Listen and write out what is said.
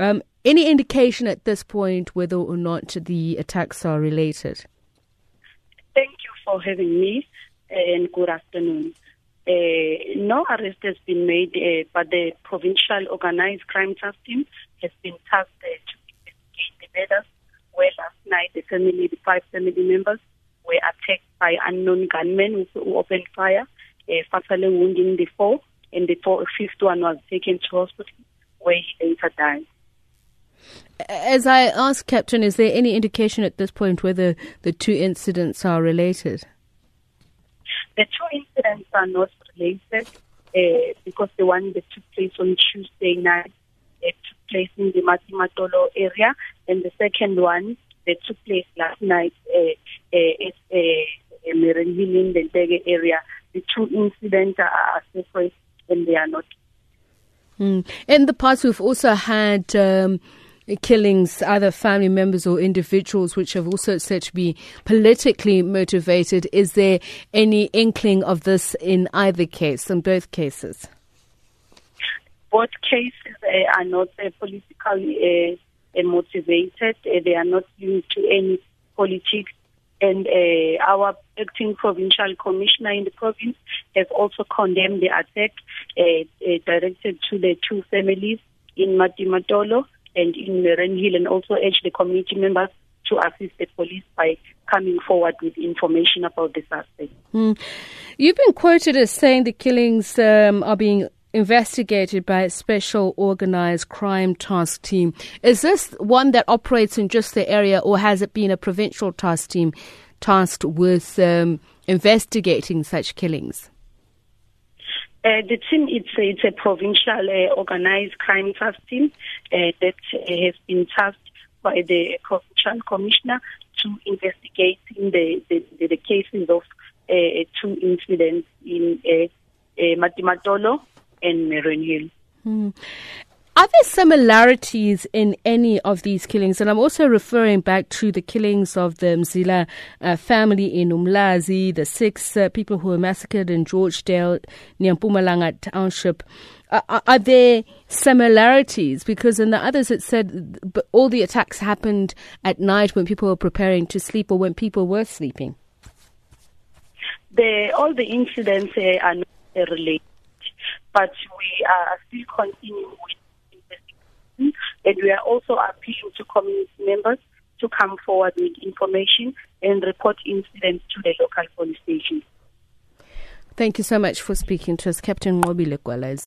Um, any indication at this point whether or not the attacks are related? Thank you for having me and good afternoon. Uh, no arrest has been made, uh, but the provincial organized crime task team has been tasked uh, to investigate the matters where last night the family, the five family members, were attacked by unknown gunmen who opened fire, fatally wounding the four, and the four, fifth one was taken to hospital where he later died. As I asked Captain, is there any indication at this point whether the two incidents are related? The two incidents are not related uh, because the one that took place on Tuesday night it took place in the Matimatolo area, and the second one that took place last night uh, uh, at uh, Merenville in the Dege area. The two incidents are separate and they are not. Mm. In the past, we've also had. Um, killings, either family members or individuals, which have also said to be politically motivated. Is there any inkling of this in either case, in both cases? Both cases uh, are not uh, politically uh, motivated. They are not linked to any politics. And our acting provincial commissioner in the province has also condemned the attack directed to the two families in Matimatolo and in Renhill and also urge the community members to assist the police by coming forward with information about the suspect. Mm. You've been quoted as saying the killings um, are being investigated by a special organized crime task team. Is this one that operates in just the area, or has it been a provincial task team tasked with um, investigating such killings? Uh, the team it's a, it's a provincial uh, organized crime task team uh, that has been tasked by the provincial commissioner to investigate the, the, the, the cases of two incidents in Matimatolo and Merenhill. Hmm. Are there similarities in any of these killings? And I'm also referring back to the killings of the Mzila uh, family in Umlazi, the six uh, people who were massacred in Georgedale, near Mpumalanga Township. Uh, are there similarities? Because in the others it said all the attacks happened at night when people were preparing to sleep or when people were sleeping. The, all the incidents uh, are not related, but we are still continuing with and we are also appealing to community members to come forward with information and report incidents to the local police station. Thank you so much for speaking to us, Captain Nqobile Gwala.